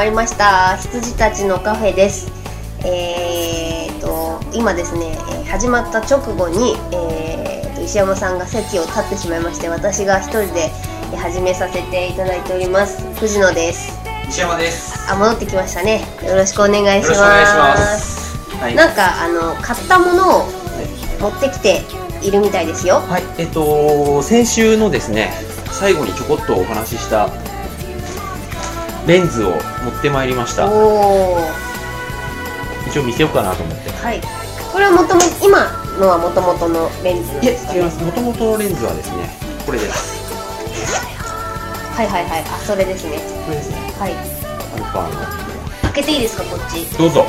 まりました。羊たちのカフェです。えー、と今ですね、えー始まった直後に、えー、と石山さんが席を立ってしまいまして私が一人でえー始めさせていただいております。藤野です。西山です。あ戻ってきましたね。よろしくお願いします。はい。なんかあの買ったものを持ってきているみたいですよ。はい、えっと先週のですね、最後にちょこっとお話ししたレンズを持ってまいりました。一応見せようかなと思って。はいこれはもとも今のはもともとのレンズいえですか、違います。元々のレンズはですね、これです。はいはいはいあそれですねこれですね。はいアルファの。開けていいですかこっち？どうぞ。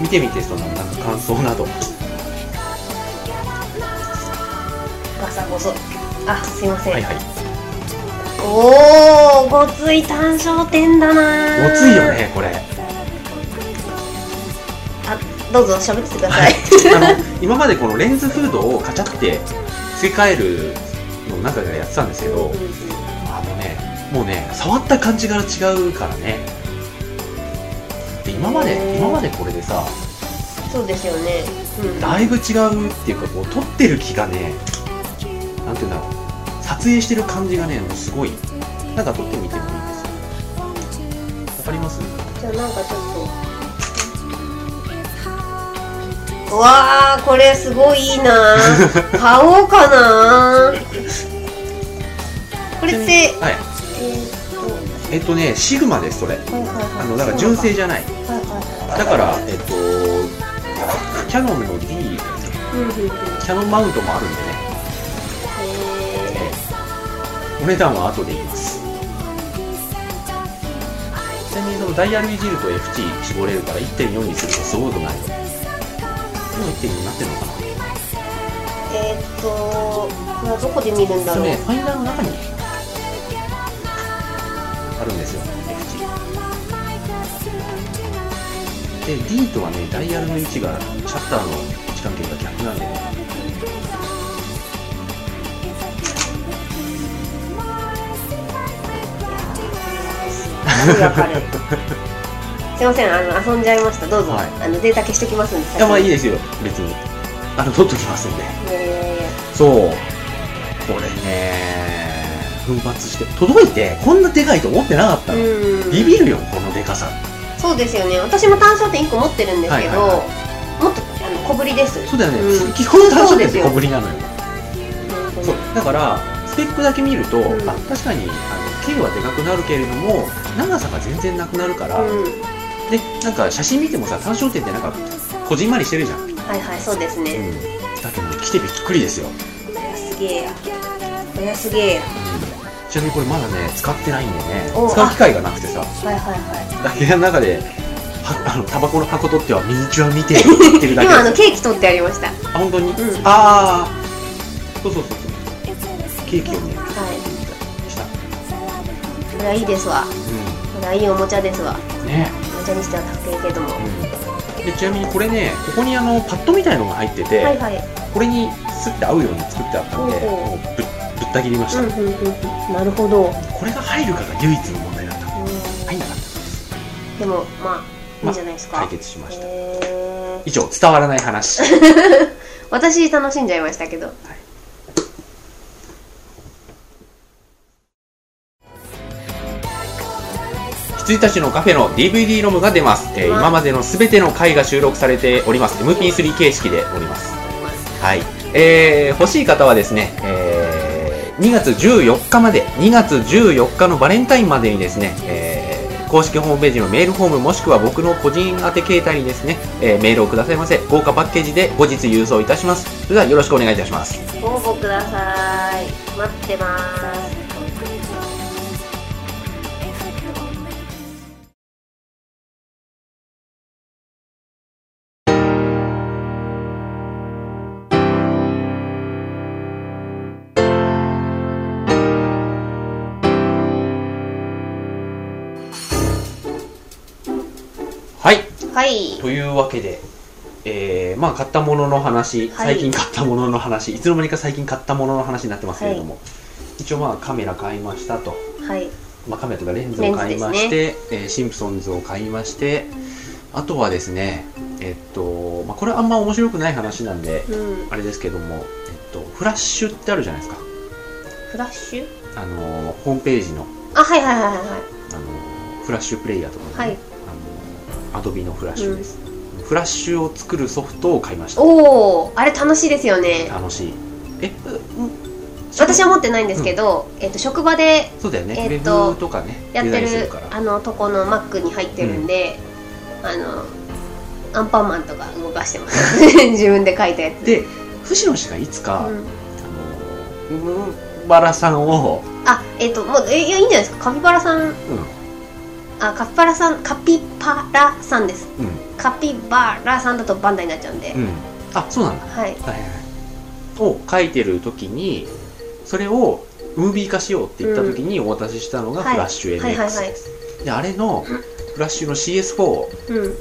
見てみてそのなんか感想など。ガサゴソあすいません、はいはい。おおごつい単焦点だなごついよねこれ。あどうぞ喋っててくださはいい。あの今までこのレンズフードをカチャって付け替えるの中でやってたんですけど。あのね、もうね、触った感じが違うからね。で今まで、今までこれでさ、そうですよねうんだいぶ違うっていうか、こう撮ってる気がね、なんていうんだろう、撮影してる感じがね、もうすごい。なんか撮ってみてもいいですよ。わかります？じゃあなんかちょっとうわーこれすごいいいな 買おうかなこれってえはい。えっとね、シグマです、それ。とはいはいはいあの、だから純正じゃない。はいはいはいだから、えっと、キャノンの D、キャノンマウントもあるんでお値段は後で言います。ちなみにそのダイヤルいじると F 値絞れるから1.4にするとすごくない。今1.2になってるのかな？ーえーっとこれはどこで見るんだろう、それね。ファインダーの中にあるんですよ F 値で D とはねダイヤルの位置がシャッターの位置関係が逆なんでね すごいませんあの遊んじゃいました。どうぞ、はい。あのデータ消しときますんで。いやまあいいいですよ別に。あの取っときますんで。えそう。これね奮発して届いてこんなでかいと思ってなかったの、うん。ビビるよこのでかさ。そうですよね。私も単焦点1個持ってるんですけど、はいはいはもっとあの小ぶりです。そうだよね、うん。基本単焦点って小ぶりなのよ。そうだからスペックだけ見ると、ん。あ確かにあの径はでかくなるけれども長さが全然なくなるから、うん。でなんか写真見てもさ単焦点ってなんかこじんまりしてるじゃん、うん、はいはいそうですね、だけどね来てびっくりですよ、これはすげえや。これはすげえや。ちなみにこれまだね使ってないんでね。お使う機会がなくてさ。はいはいはい。部屋の中ではあのタバコの箱取ってはミニチュア見てって言ってるだけ 今あのケーキ取ってありました。はあ本当に、ん。ああそうそうそうそう。ケーキをねそれはいいですわ、うん、それはいいおもちゃですわ。ね。おもちゃにしては高いけども、うん、でちなみにこれねここにあのパッドみたいのが入ってて、はいはい、これにスッて合うように作ってあったんでもうぶぶった切りました、うんうんうん、なるほど。これが入るかが唯一の問題だった、入んなかったです。でもまあいいじゃないですか、まあ、解決しました。以上伝わらない話。私楽しんじゃいましたけど、はい。1日のカフェの DVD ロムが出ます、えー、今までの全ての回が収録されております。MP3 形式でおります。はい。えー、欲しい方はですね、えー、2月14日まで2月14日のバレンタインまでにですね、えー、公式ホームページのメールフォームもしくは僕の個人宛て携帯にですね、えー、メールをくださいませ。豪華パッケージで後日郵送いたします。それではよろしくお願いいたします。応募ください。待ってます。はい。はいというわけで、えーまあ買ったものの話、はい。最近買ったものの話いつの間にか最近買ったものの話になってますけれども、一応まあカメラ買いましたと。はい。まあ、カメラとかレンズを買いまして、えーシンプソンズを買いましてあとはですねえっと、まあ、これはあんま面白くない話なんでうん。あれですけども、えっと、フラッシュってあるじゃないですか。フラッシュ？あのホームページのあはいはいはいはいあのフラッシュプレイヤーとかね、はいアドビのフラッシュです、フラッシュを作るソフトを買いました。おおあれ楽しいですよね。楽しい。えうん私は持ってないんですけど、えっと職場でそうだよね、えっととかねやってるあのとこの Mac に入ってるんで、あのアンパンマンとか動かしてます。自分で書いたやつ。で藤野氏がいつか、うん。あのうんバラさんを、あえっ、ともうえいやいいんじゃないですか。カピバラさんうあカピバラさんカピパラさんです。んうん。カピバラさんだとバンダイになっちゃうんで、うん、あそうなんだ、はい。はいはいはい、を書いてる時にそれをムービー化しようって言った時にお渡ししたのがはい。フラッシュ MX です、であれのフラッシュの CS4 をうん。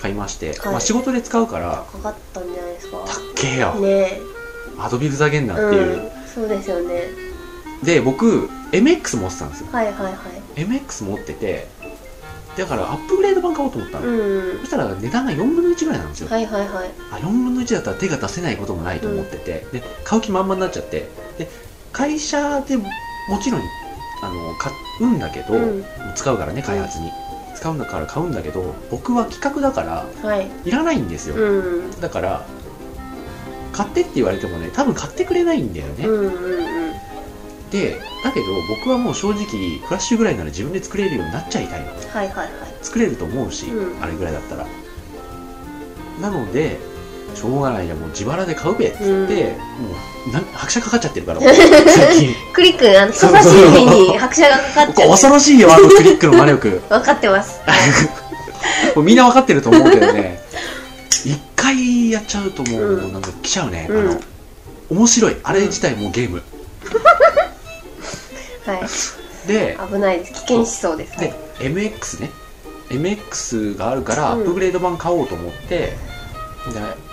買いまして、はい。まあ、仕事で使うからかかったんじゃないですか。たっけえよ、ねアドビルザゲンナえっていう、うん。そうですよね。で僕 MX 持ってたんですよ。はいはいはい。MX 持っててだからアップグレード版買おうと思ったの、うん。そしたら値段が4分の1ぐらいなんですよ、はいはいはい。あ4分の1だったら手が出せないこともないと思ってて、で買う気満々になっちゃって。で会社でもちろんあの買うんだけど、うん。使うからね開発に、使うんだから買うんだけど僕は企画だからはい。いらないんですよ、うん。だから買ってって言われてもね多分買ってくれないんだよね、うんうんうん。でだけど僕はもう正直フラッシュぐらいなら自分で作れるようになっちゃいたいのはいはいはい。作れると思うし、うん。あれぐらいだったら。なのでしょうがないじゃんもう自腹で買うべっつって、うん。もうなん拍車かかっちゃってるからもう 最近。クリックあの人差し指に拍車がかかっちゃう恐ろしいよあのクリックの魔力。分かってます。もうみんな分かってると思うけどね。一回やっちゃうともううん。なんか来ちゃうね、うん。あの面白い。あれ自体もうゲーム、はい。で危ないです。危険思想ですで MX ね。MX があるからアうん。ップグレード版買おうと思って、で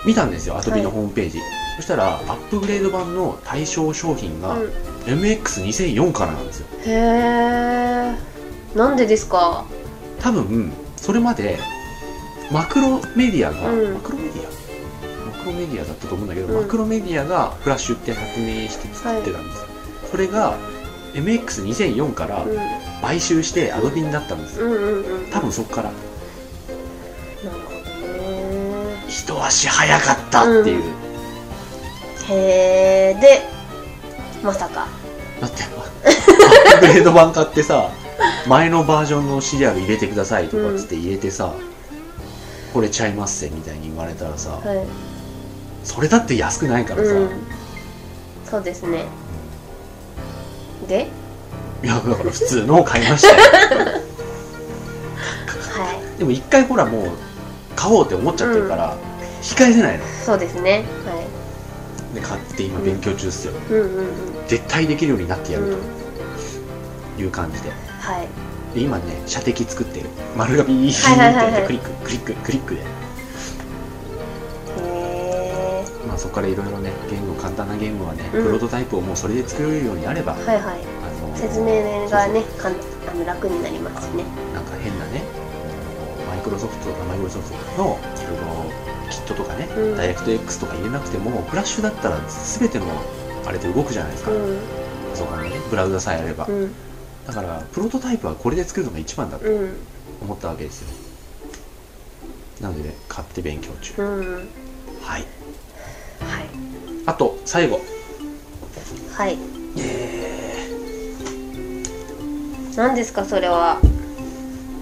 見たんですよアトビのホームページ、そしたらアップグレード版の対象商品がうん。MX2004 からなんですよ。へえなんでですか？多分それまでマクロメディアが、うん。マクロメディア？マクロメディアだったと思うんだけど、うん。マクロメディアがフラッシュって発明して作ってたんですよ、それが MX2004 からうん。買収してアドビになったんですよ。うんうんうん。多分そこから。一足早かったっていう、へえでまさか。だって アップグレード版買ってさ前のバージョンのシリアル入れてくださいとかっつって入れてさ、これちゃいますせみたいに言われたらさ、はい。それだって安くないからさ、うん。そうですねで？いやだから普通のを買いましたよ。はい。でも一回ほらもう買おうって思っちゃってるから、控えれないの。そうですね。はで買って今勉強中っすよ、いうん。うん。うん。絶対できるようになってやるうん。という感じで。はい。で今ね射的作ってる。丸がビーッはいはいはい。クリッククリッククリックであそこからいろいろねゲーム簡単なゲームはね、うん。プロトタイプをもうそれで作れるようになれば、えはいはい。あの説明がねかんあの楽になりますしね。なんか変なねマイクロソフトとかマイクロソフトのいろいろキットとかね、うん。ダイレクト X とか入れなくてもフラッシュだったら全てのあれで動くじゃないですか、うん。パソコンのねブラウザさえあれば、うん。だからプロトタイプはこれで作るのが一番だとうん。思ったわけですよ。なので、ね、買って勉強中、うん。はいはい。あと最後。はい。え何ですかそれは。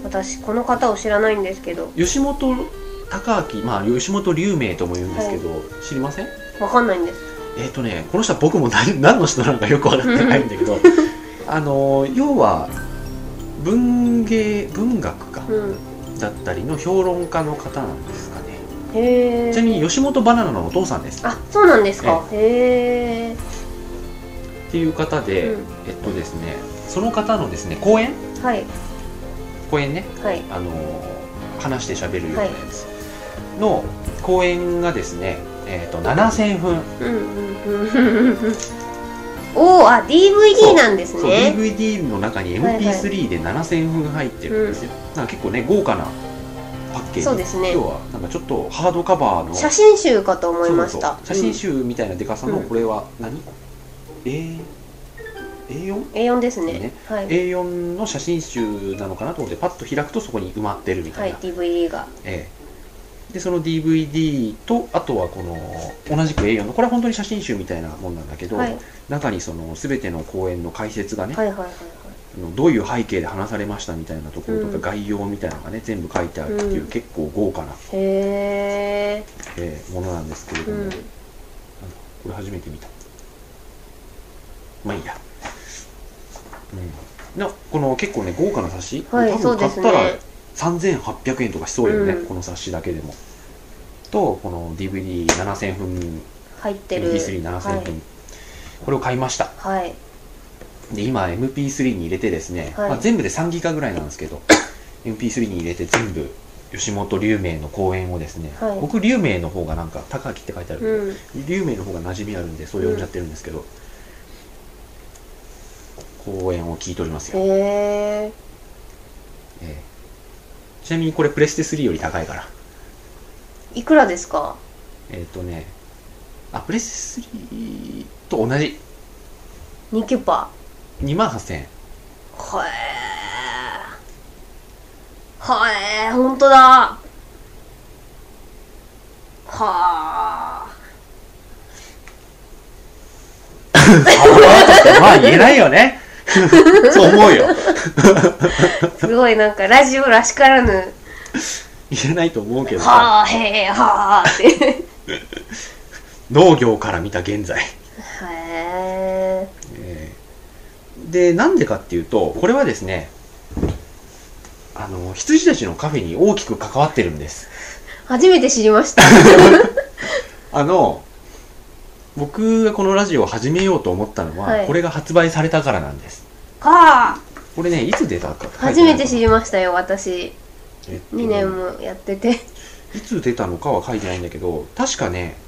私この方を知らないんですけど。ー、吉本隆明まあ吉本龍明とも言うんですけど、知りません？わかんないんです。えっ、とねこの人は僕も何 何の人なのかよく分かってないんだけどあの要は文芸文学か。うん。だったりの評論家の方なんですちなみに吉本バナナのお父さんです。あそうなんですか。へえっていう方で、うん。えっとですねその方のですね講演？はい。講演ね。はい。あの話して喋るようなやつ。の講演がですね、えっと7000分。うんうんうんうん。おおあ DVD なんですそうね DVD の中にはいはい。MP3 で7000分入ってるんですよ、なんか結構ね豪華なパッケージ。そうですね。今日はなんかちょっとハードカバーの。写真集かと思いました。写真集みたいなでかさの、うん。これは何？A A4? うん A4 ですね。ね。はい。A4 の写真集なのかなと思ってパッと開くとそこに埋まってるみたはいいな、DVD が。ええ。でその DVD とあとはこの同じく A4 のこれは本当に写真集みたいなもんなんだけど、はい。中にその全ての公演の解説がね、はいはいはいどういう背景で話されましたみたいなところとか、うん。概要みたいなのがね全部書いてあるっていう、うん。結構豪華な、へええーものなんですけれども、うん。これ初めて見た。まあいいや、うん、なこの結構ね豪華な冊子、はい多分買ったらね3800円とかしそうよね、うん。この冊子だけでも。とこの DVD7000 分入ってる。MP37000 分、これを買いました。はい、はい、で今 MP3 に入れてですね、はいまあ、全部で3ギガぐらいなんですけど MP3 に入れて全部吉本龍明の公演をですね、はい僕龍明の方がなんか高木って書いてあるけど、うん。龍明の方が馴染みあるんでそう呼んじゃってるんですけど、公演を聞いておりますよ、へえええ。ちなみにこれプレステ3より高いから。いくらですか？えっ、とねあプレステ3と同じ。2キュパ2万8000円。はえはえほんとだ。はあまあ言えないよね。そう思うよ。すごいなんかラジオらしからぬ。言えないと思うけどさ。はあへえはあって。農業から見た現在、へええーでなんでかっていうとこれはですねあの羊たちのカフェに大きく関わってるんです。初めて知りました。あの僕がこのラジオを始めようと思ったのは、はい。これが発売されたからなんです。はあ。これねいつ出たか初めて知り、りましたよ私。えっと2年もやってて。いつ出たのかは書いてないんだけど確かねあ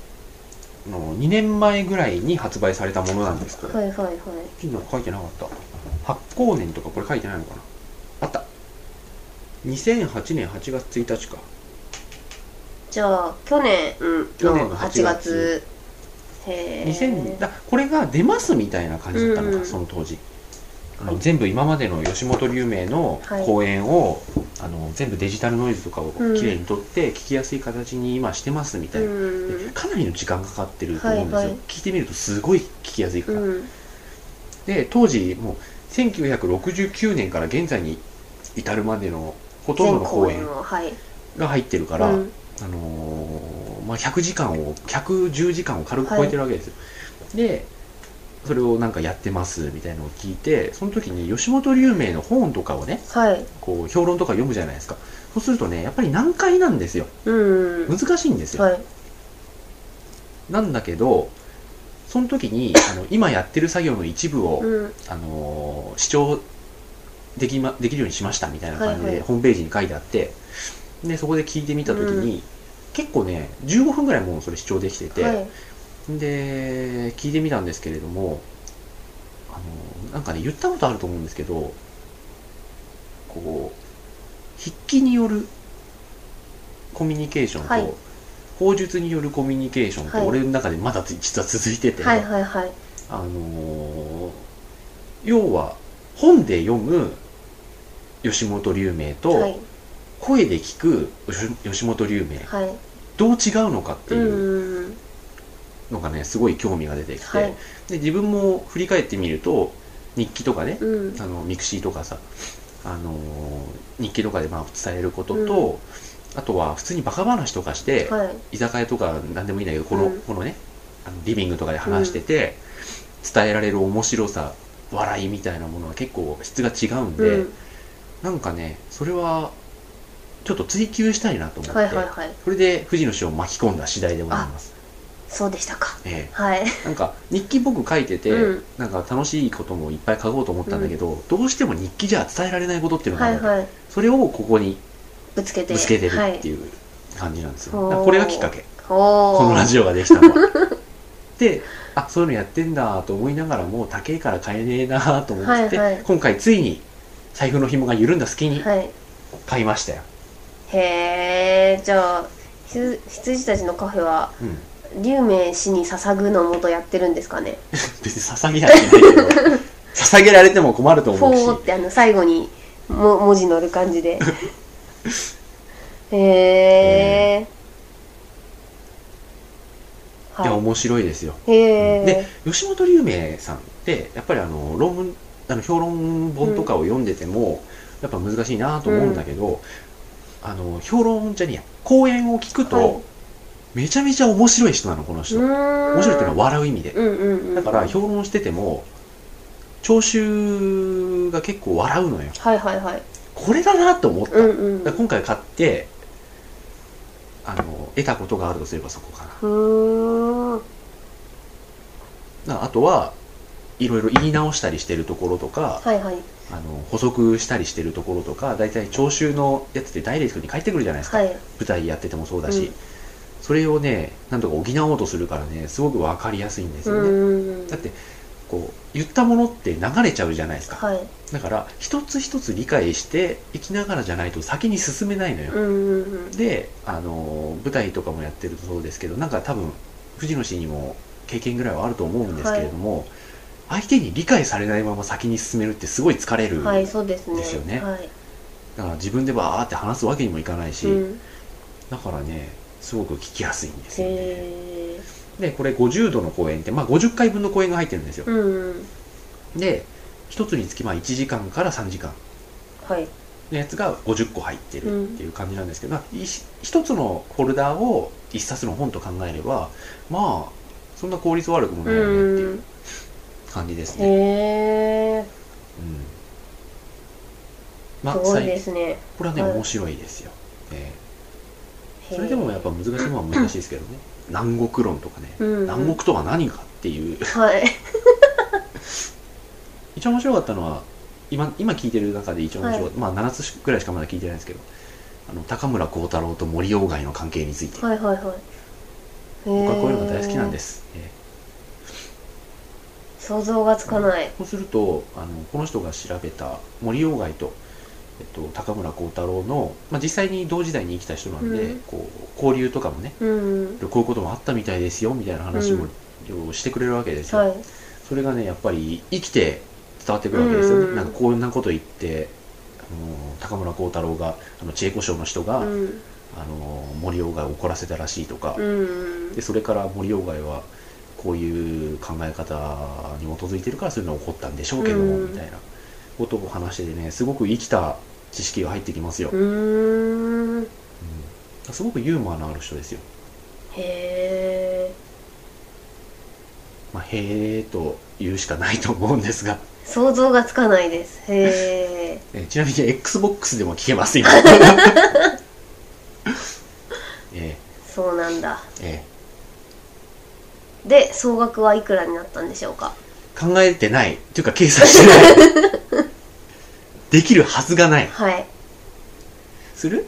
の2年前ぐらいに発売されたものなんですこれ、はいはいはい。金の書いてなかった。発行年とかこれ書いてないのかな？あった。2008年8月1日か。じゃあ去年の去年の8 8月。へえ2000だこれが出ますみたいな感じだったのか、うんうん。その当時あのはい全部今までの吉本龍明のはい。公演を、あの全部デジタルノイズとかをうん。きれいに取って聞きやすい形に今してますみたいな、うん。でかなりの時間かかってると思うんですよ、はいはい。聞いてみるとすごい聞きやすいから、うん。で当時もう1969年から現在に至るまでのほとんどの公演が入ってるから、うん。あのーまあ、100時間を110時間を軽く超えてるわけですよ、でそれをなんかやってますみたいなのを聞いてその時に吉本龍明の本とかをねはい。こう評論とか読むじゃないですか。そうするとねやっぱり難解なんですよ。うん。難しいんですよ、はい。なんだけどその時にあの今やってる作業の一部を、うん。あのー視聴でき,、ま、できるようにしましたみたいな感じはいはい。でホームページに書いてあって、でそこで聞いてみた時に、結構ね15分ぐらいもうそれ視聴できてて、はいで聞いてみたんですけれどもあのなんかね言ったことあると思うんですけどこう筆記によるコミュニケーションと、はい。口述によるコミュニケーションと、はい。俺の中でまだ実は続いてて、はいはいはい。あのー要は本で読む吉本隆明と、はい。声で聞く吉吉本隆明はい。どう違うのかってういうんのがねすごい興味が出てきて、はい。で自分も振り返ってみると日記とかね、うん。あの mixi とかさ、あのー日記とかでまあ伝えることと、あとは普通にバカ話とかして、はい。居酒屋とか何でもいいんだけどこの,、うん。このねあのリビングとかで話してて、伝えられる面白さ笑いみたいなものは結構質が違うんで、うん。なんかねそれはちょっと追求したいなと思って、はいはいはい。それで藤野氏を巻き込んだ次第でございます、そうでしたか。えはい。え、なんか日記僕書いてて、うん。なんか楽しいこともいっぱい書こうと思ったんだけど、どうしても日記じゃ伝えられないことっていうのがある、はいはい。それをここにぶつけて。ぶつけてるはいっていう感じなんですよ、ほうだからこれがきっかけ。このラジオができたのは。であそういうのやってんだと思いながらも高えから買えねえなと思ってて、はいはい。今回ついに財布の紐が緩んだ隙にはい。買いましたよ、へえじゃあひ羊たちのカフェはうん、龍明氏に捧ぐのもとやってるんですかね？別に捧げやってないけど捧げられても困るとフ思うし。ォーってあの最後にも文字乗る感じで。へえ。い。やは面白いですよ。いへでえ吉本龍明さんってやっぱりあの論文あの評論本とかを読んでても、やっぱ難しいなと思うんだけど、あの評論じゃねえや講演を聞くと、はいめちゃめちゃ面白い人なのこの人、面面白いっていうのは笑う意味で、うんうんうんだから評論してても聴衆が結構笑うのよ。はいはいはい。これだなと思った、うんうん今回買ってあの得たことがあるとすればそこかなあとはいろいろ言い直したりしてるところとか、はいはい。あの補足したりしてるところとか大体聴衆のやつってダイレクトに返ってくるじゃないですか、はい。舞台やっててもそうだし、うんそれをねなんとか補おうとするからねすごく分かりやすいんですうよね、んだってこう言ったものって流れちゃうじゃないですか、はい。だから一つ一つ理解していきながらじゃないと先に進めないのよ、であの舞台とかもやってるとそうですけどなんか多分藤野氏にも経験ぐらいはあると思うんですけれども、相手に理解されないまま先に進めるってすごい疲れる、ですよね。はいだから自分でバーって話すわけにもいかないし、うん。だからねすごく聞きやすいんですよね。へでこれ50度の公演って、まあ、50回分の公演が入ってるんですよ。えうん。で一つにつきまあ1時間から3時間。はい。のやつが50個入ってるっていう感じなんですけど、まあい一つのフォルダーを一冊の本と考えればまあそんな効率悪くもないよねっていう感じですね、へえうん。まあすごい最ですね。これはね、はい。面白いですよ、えへー。えそれでもやっぱ難しいのは難しいですけどね。南国論とかね、うんうん。南国とは何かっていう。はい。一番面白かったのは今今聞いてる中で一番面白かった、まあ7つぐらいしかまだ聞いてないんですけど。あの高村光太郎と森鴎外の関係について、はいはいはい。僕はこういうのが大好きなんです。す、ええ。想像がつかない。そうするとあのこの人が調べた森鴎外と、えっと、高村光太郎の、まあ、実際に同時代に生きた人なんで、うん。こう交流とかもねうん。こういうこともあったみたいですよみたいな話も、してくれるわけですよ、はい。それがねやっぱり生きて伝わってくるわけですよね、うん。なんかこんなこと言ってあの高村光太郎があの知恵子賞の人が、うん。あの森鴎外を怒らせたらしいとか、うん。でそれから森鴎外はこういう考え方に基づいてるからそういうのが起こったんでしょうけども、うん。みたいなことを話しててねすごく生きた知識が入ってきますよ、うーん。すごくユーモアのある人ですよ、えまあ、へえと言うしかないと思うんですが、想像がつかないです。へ ええちなみに XBOX でも聞けます今 えそうなんだ。ええ。で総額はいくらになったんでしょうか？え考えてない。っていうか計算してない。できるはずがない。はい。する？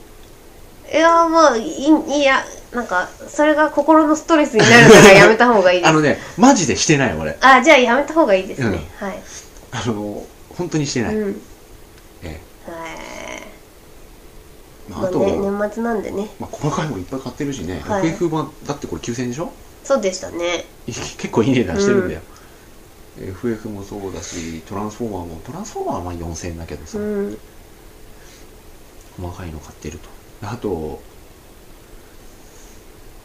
いやまあいいやなんかそれが心のストレスになるからやめた方がいいです。あのねマジでしてない俺。あじゃあやめた方がいいですね、はい、あの本当にしてない、うん。えはい。えまあ、あと、まあね、年末なんでね。まあ、細かいもいっぱい買ってるしね、はい。FF 版だってこれ9000円でしょ？そうでしたね。い結構いい値段してるんだよ、FF もそうだしトランスフォーマーもトランスフォーマーはまあ4000円だけどさ、うん。細かいの買ってると。あと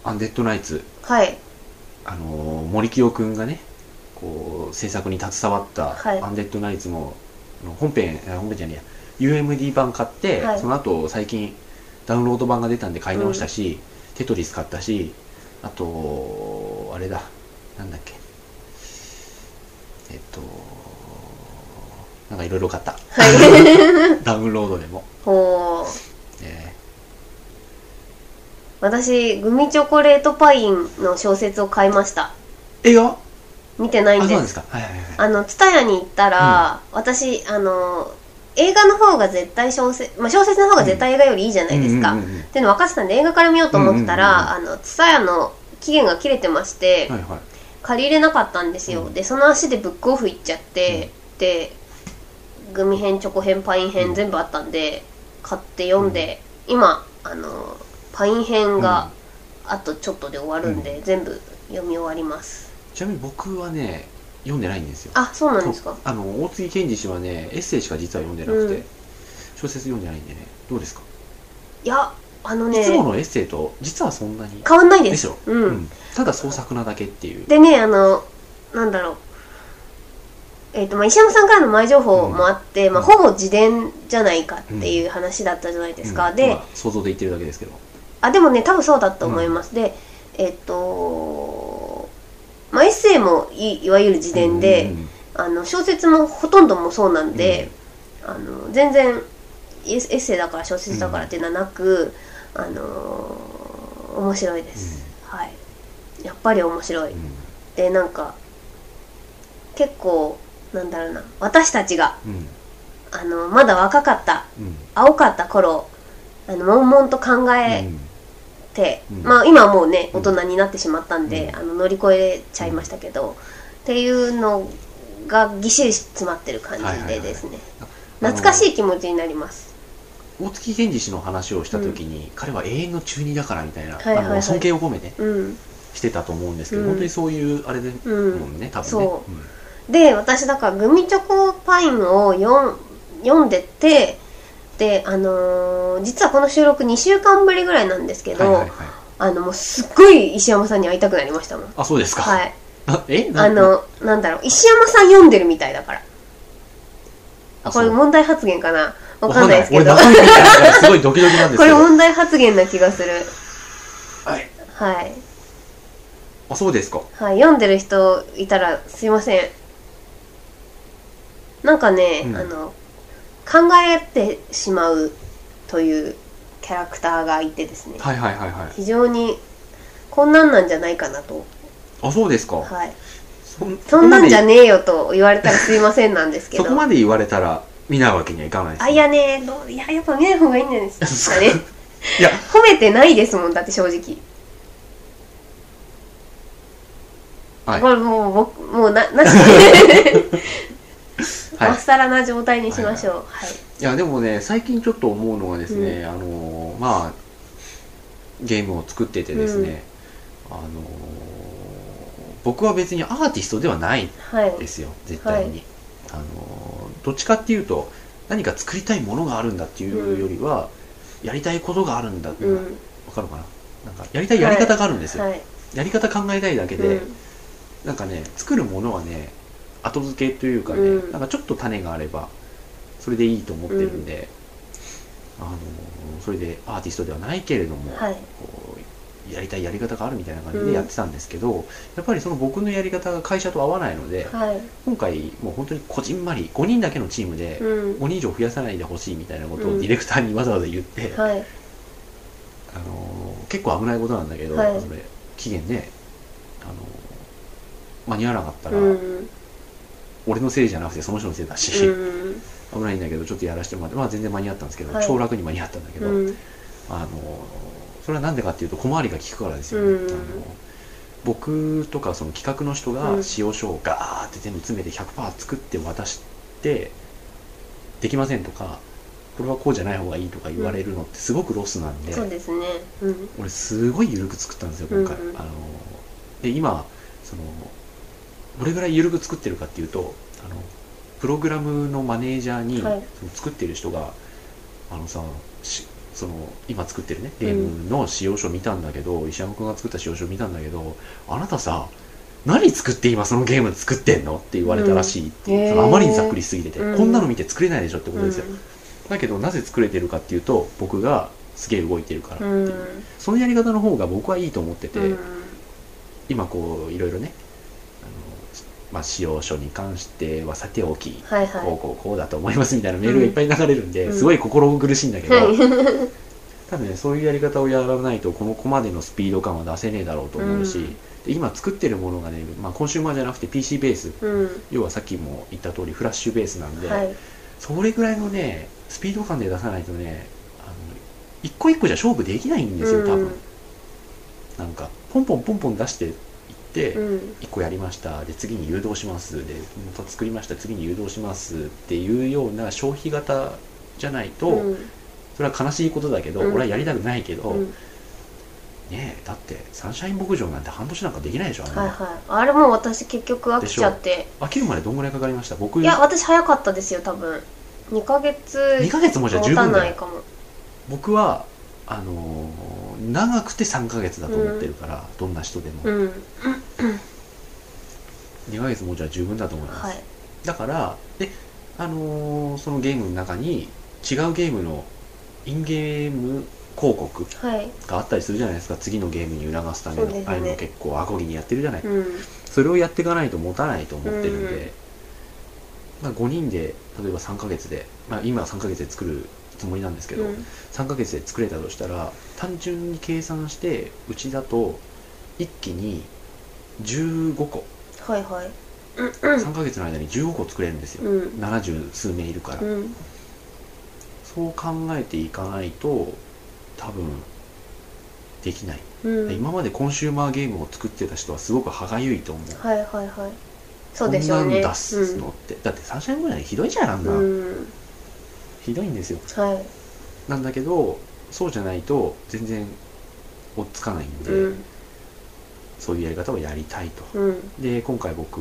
アンデッドナイツ。はい。あのー森清くんがねこう制作に携わったはい。アンデッドナイツも、あの本編あ本編じゃねえや。UMD 版買って、はい。その後最近ダウンロード版が出たんで買い直したし、テトリス買ったしあとあれだ。なんだっけえっとなんかいろいろ買った。はい。ダウンロードでも、ほう。え私グミチョコレートパインの小説を買いました。ー、映画？見てないんであそうなんですはいはいはい。あの蔦屋に行ったら、私あの映画の方が絶対小説、まあ、小説の方が絶対映画よりいいじゃないですか、うん。うんうんうんっていうの分かってたんで映画から見ようと思ってたら、うん。あの蔦屋の期限が切れてまして、はいはい借りれなかったんですよ、うん。でその足でブックオフ行っちゃって、でグミ編チョコ編パイン編うん。全部あったんで買って読んで、今あのパイン編があとちょっとで終わるんで、全部読み終わります。ちなみに僕はね読んでないんですよ。あそうなんですか？あの大杉健二氏はねエッセイしか実は読んでなくて、うん。小説読んでないんでね。どうですか、いやあのいつもねのエッセイと実はそんなに変わんないです。でしょ、うん、うん。ただ創作なだけっていう。でねあのなんだろう。えーとまあ、石山さんからの前情報もあって、まあ、うん。ほぼ自伝じゃないかっていう話だったじゃないですか、で、うん。まあ想像で言ってるだけですけど。あでもね多分そうだと思います、でえっ、とまあエッセイもいいわゆる自伝で、うんあの小説もほとんどもそうなんで、あの全然エッエッセイだから小説だからっていうのはなく、あのー面白いです、はい。やっぱり面白い、うん。でなんか結構なんだろうな。私たちがうん。あのまだ若かったうん。青かった頃あの悶々と考えうん。て、うん。まあ今はもうねうん。大人になってしまったんで、うん。あの乗り越えちゃいましたけど、っていうのがぎっしり詰まってる感じでですね、懐かしい気持ちになります大月健二氏の話をした時に、彼は永遠の中二だからみたいな、はいはいはい。あの尊敬を込めてうん。してたと思うんですけど、うん。本当にそういうあれでうんもん。ね多分ね。そう。で私だからグミチョコパインを読ん読んでてであのー実はこの収録2週間ぶりぐらいなんですけど、うんはいはいはい。あのもうすっごい石山さんに会いたくなりましたもん。あそうですか、はい。あえ？なあのな？んだろう石山さん読んでるみたいだから。あこれ問題発言かなわかんないですけど。俺中身見からすごいドキドキなんですこれ問題発言な気がする。はい。はい、あそうですか。はい、読んでる人いたらすいません。なんかね、うん。あの考えてしまうというキャラクターがいてですね。はいはいはいはい。非常にこんなんなんじゃないかなと。あそうですか、はい。そんそんなんじゃねねえよと言われたらすいませんなんですけど。そこまで言われたら見ないわけにはいかないです、あいやねどういややっぱ見ない方がいいんですかね。いや。褒めてないですもんだって正直、はい。これもう僕もうななし はい。まっさらな状態にしましょう。はい、い。やでもね最近ちょっと思うのがですね、あのーまあゲームを作っててですね、あのー僕は別にアーティストではないはいですよ絶対に、あのーどっちかっていうと何か作りたいものがあるんだっていうよりは、やりたいことがあるんだってわかるかな？なんかやりたいやり方があるんですよ、はい。やり方考えたいだけで、うん。なんかね作るものはね後付けというかね、うん。なんかちょっと種があればそれでいいと思ってるんで、あのそれでアーティストではないけれども、はい。こうやりたいやり方があるみたいな感じでやってたんですけど、やっぱりその僕のやり方が会社と合わないので、はい。今回もう本当にこじんまり5人だけのチームでうん。5人以上増やさないでほしいみたいなことうん。をディレクターにわざわざ言って、はい。あの結構危ないことなんだけど、はい。それ期限ね、あの間に合わなかったら、うん。俺のせいじゃなくてその人のせいだし、うん。危ないんだけどちょっとやらせてもらってまあ全然間に合ったんですけど、はい。超楽に間に合ったんだけど、うん。あのそれはなんでかっていうと小回りが利くからですよね、うん。あの僕とかその企画の人がうん。使用書をガーって全部詰めて100%作って渡してできませんとかこれはこうじゃない方がいいとか言われるのってすごくロスなんで、そうですね。うん。俺すごい緩く作ったんですよ今回、うん。うんあので今そのどれぐらい緩く作ってるかっていうとあのプログラムのマネージャーに、はい。その作ってる人があのさしその今作ってるねゲームの使用書見たんだけど、石山君が作った使用書見たんだけどあなたさ何作って今そのゲーム作ってんの？って言われたらしいっていう、うん。そのあまりにざっくりしすぎてて、うんこんなの見て作れないでしょってことですよ、うん。だけどなぜ作れてるかっていうと僕がすげえ動いてるからっていう、うん。そのやり方の方が僕はいいと思ってて、うん。今こういろいろねまあ、使用書に関してはさておき、はいはい。こうこうこうだと思いますみたいなメールがいっぱい流れるんで、うん。すごい心苦しいんだけど、はい。多分ねそういうやり方をやらないとこのコマでのスピード感は出せねえだろうと思うし、うん。で今作ってるものがね、まあ、コンシューマーじゃなくて PC ベース。うん。要はさっきも言った通りフラッシュベースなんで、はい。それぐらいのねスピード感で出さないとねあの一個一個じゃ勝負できないんですよ多分、うんなんかポンポンポンポン出して、うん。1個やりました。で次に誘導します。でまた作りました。次に誘導します。っていうような消費型じゃないと、うん。それは悲しいことだけど、うん。俺はやりたくないけど、うん。ねえだってサンシャイン牧場なんて半年なんかできないでしょあはいはい。あれも私結局飽きちゃって。飽きるまでどんぐらいかかりました？僕いや私早かったですよ多分。2ヶ月2ヶ月もじゃ十持た分だよ。ないかも。僕はあのー長くて3ヶ月だと思ってるから、どんな人でも、うん。2ヶ月もじゃ十分だと思います、はい。だからで、あのーそのゲームの中に違うゲームのインゲーム広告はい。があったりするじゃないですか。次のゲームに促すための、ね。ああいうの結構アコギにやってるじゃない、うん。それをやっていかないと持たないと思ってるんで、まあ、5人で例えば3ヶ月で、まあ、今は3ヶ月で作るつもりなんですけど、うん。3ヶ月で作れたとしたら単純に計算してうちだと一気に15個。はいはい。3ヶ月の間に15個作れるんですよ、うん。70数名いるから、うん。そう考えていかないと多分できない、うん。今までコンシューマーゲームを作ってた人はすごく歯がゆいと思う。はいはいはい。そうでしょうね。こんなん出すのって、だってサンシャインボーイなんてひどいじゃんあんな、うんひどいんですよ。はい。なんだけどそうじゃないと全然追っつかないんで、うん。そういうやり方をやりたいと。うん。で今回僕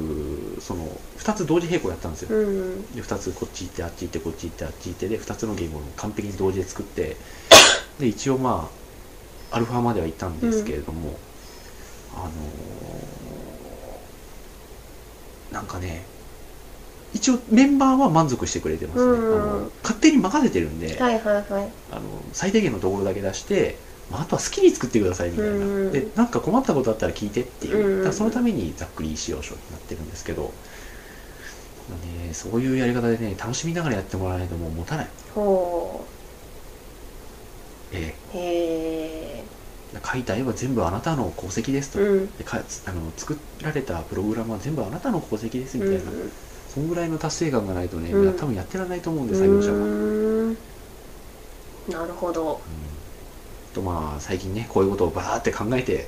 その2つ同時並行やったんですよ、うんで2つこっち行ってあっち行ってこっち行ってあっち行ってで2つのゲームを完璧に同時で作ってで一応まあアルファまでは行ったんですけれども、あのーなんかね一応メンバーは満足してくれてますね、うん。あの勝手に任せてるんで、はいはいはい。あの最低限のところだけ出して、まあ、あとは好きに作ってくださいみたいな、うんでなんか困ったことあったら聞いてっていう、うんそのためにざっくり使用書になってるんですけど、ね、そういうやり方でね楽しみながらやってもらわないともう持たない、ほえうへえ。え書いた絵は全部あなたの功績ですと、うん。でかあの作られたプログラムは全部あなたの功績ですみたいな、そんぐらいの達成感がないとね、うん。多分やってられないと思うんでう作業者は、うんーん。なるほど。とまあ最近ねこういうことをバーって考えて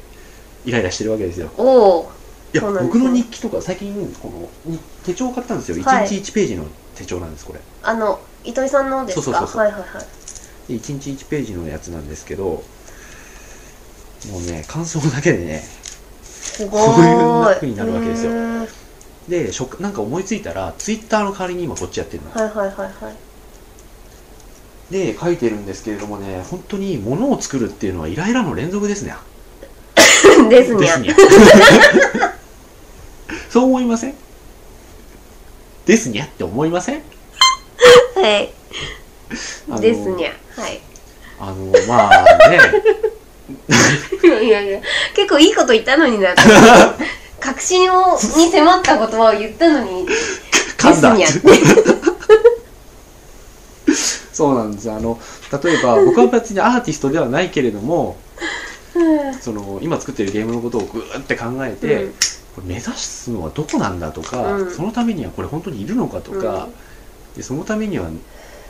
イライラしてるわけですよ。おおいや僕の日記とか最近このに手帳を買ったんですよ。はい。1日1ページの手帳なんですこれ。あの糸井さんのですか？そうそうそうはいはいはい。で1日1ページのやつなんですけどもうね感想だけでねすごこうい。うーい風になるわけですよでしょなんか思いついたらツイッターの代わりに今こっちやってるの。はいはいはいはい。で書いてるんですけれどもね本当に物を作るっていうのはイライラの連続ですね。ですにゃ そう思いません？ですにゃって思いません？はい。ですにゃはい。あのまあね。いやいやいや。結構いいこと言ったのにな 確信をに迫った言葉を言ったのに 噛んだ。ですにゃ そうなんですあの例えば僕は別にアーティストではないけれどもその今作ってるゲームのことをグーって考えて、うん。これ目指すのはどこなんだとか、うん。そのためにはこれ本当にいるのかとか、でそのためには